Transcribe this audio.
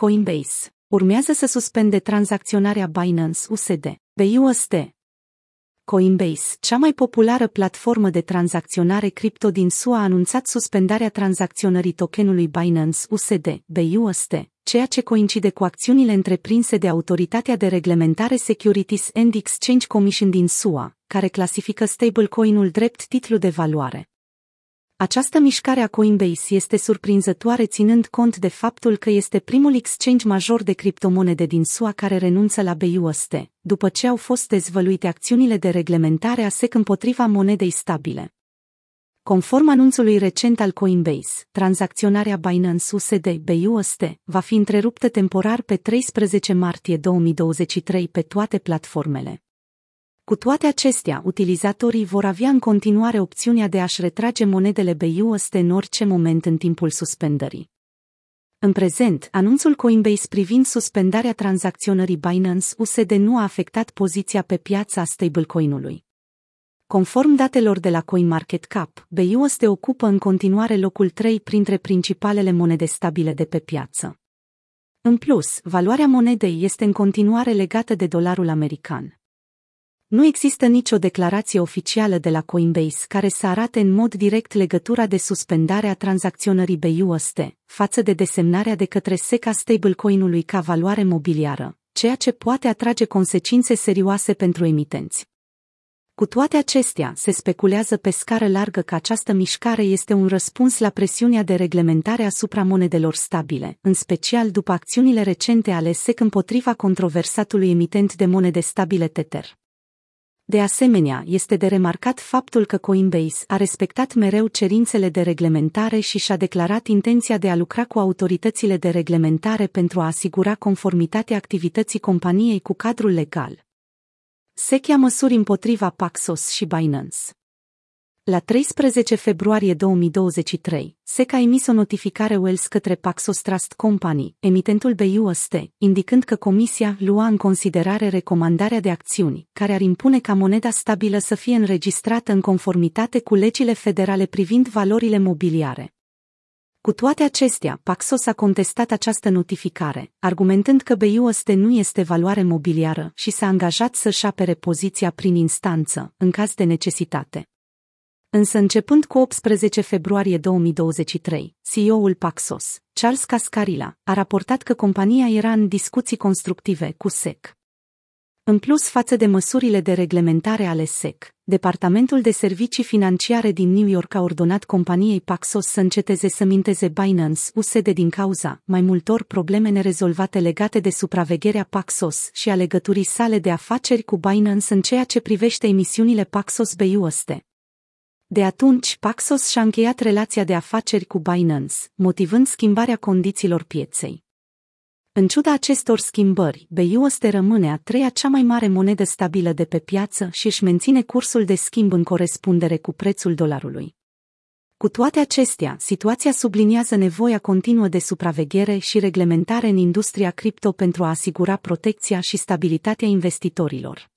Coinbase urmează să suspende tranzacționarea Binance USD, BUSD. Coinbase, cea mai populară platformă de tranzacționare cripto din SUA, a anunțat suspendarea tranzacționării tokenului Binance USD, BUSD, ceea ce coincide cu acțiunile întreprinse de Autoritatea de Reglementare Securities and Exchange Commission din SUA, care clasifică stablecoin-ul drept titlu de valoare. Această mișcare a Coinbase este surprinzătoare ținând cont de faptul că este primul exchange major de criptomonede din SUA care renunță la BUSD, după ce au fost dezvăluite acțiunile de reglementare a SEC împotriva monedei stabile. Conform anunțului recent al Coinbase, tranzacționarea Binance USD BUSD va fi întreruptă temporar pe 13 martie 2023 pe toate platformele. Cu toate acestea, utilizatorii vor avea în continuare opțiunea de a-și retrage monedele BUSD în orice moment în timpul suspendării. În prezent, anunțul Coinbase privind suspendarea tranzacționării Binance USD nu a afectat poziția pe piața stablecoin-ului. Conform datelor de la CoinMarketCap, BUSD ocupă în continuare locul 3 printre principalele monede stabile de pe piață. În plus, valoarea monedei este în continuare legată de dolarul american. Nu există nicio declarație oficială de la Coinbase care să arate în mod direct legătura de suspendare a tranzacționării BUSD față de desemnarea de către SEC a stablecoin-ului ca valoare mobiliară, ceea ce poate atrage consecințe serioase pentru emitenți. Cu toate acestea, se speculează pe scară largă că această mișcare este un răspuns la presiunea de reglementare asupra monedelor stabile, în special după acțiunile recente ale SEC împotriva controversatului emitent de monede stabile Tether. De asemenea, este de remarcat faptul că Coinbase a respectat mereu cerințele de reglementare și și-a declarat intenția de a lucra cu autoritățile de reglementare pentru a asigura conformitatea activității companiei cu cadrul legal. SEC ia măsuri împotriva Paxos și Binance. La 13 februarie 2023, SEC a emis o notificare Wells către Paxos Trust Company, emitentul BUSD, indicând că comisia lua în considerare recomandarea de acțiuni, care ar impune ca moneda stabilă să fie înregistrată în conformitate cu legile federale privind valorile mobiliare. Cu toate acestea, Paxos a contestat această notificare, argumentând că BUSD nu este valoare mobiliară și s-a angajat să-și apere poziția prin instanță, în caz de necesitate. Însă începând cu 18 februarie 2023, CEO-ul Paxos, Charles Cascarilla, a raportat că compania era în discuții constructive cu SEC. În plus față de măsurile de reglementare ale SEC, Departamentul de Servicii Financiare din New York a ordonat companiei Paxos să înceteze să minteze Binance USD din cauza mai multor probleme nerezolvate legate de supravegherea Paxos și a legăturii sale de afaceri cu Binance în ceea ce privește emisiunile Paxos BUSD. De atunci, Paxos și-a încheiat relația de afaceri cu Binance, motivând schimbarea condițiilor pieței. În ciuda acestor schimbări, BUSD rămâne a treia cea mai mare monedă stabilă de pe piață și își menține cursul de schimb în corespundere cu prețul dolarului. Cu toate acestea, situația subliniază nevoia continuă de supraveghere și reglementare în industria cripto pentru a asigura protecția și stabilitatea investitorilor.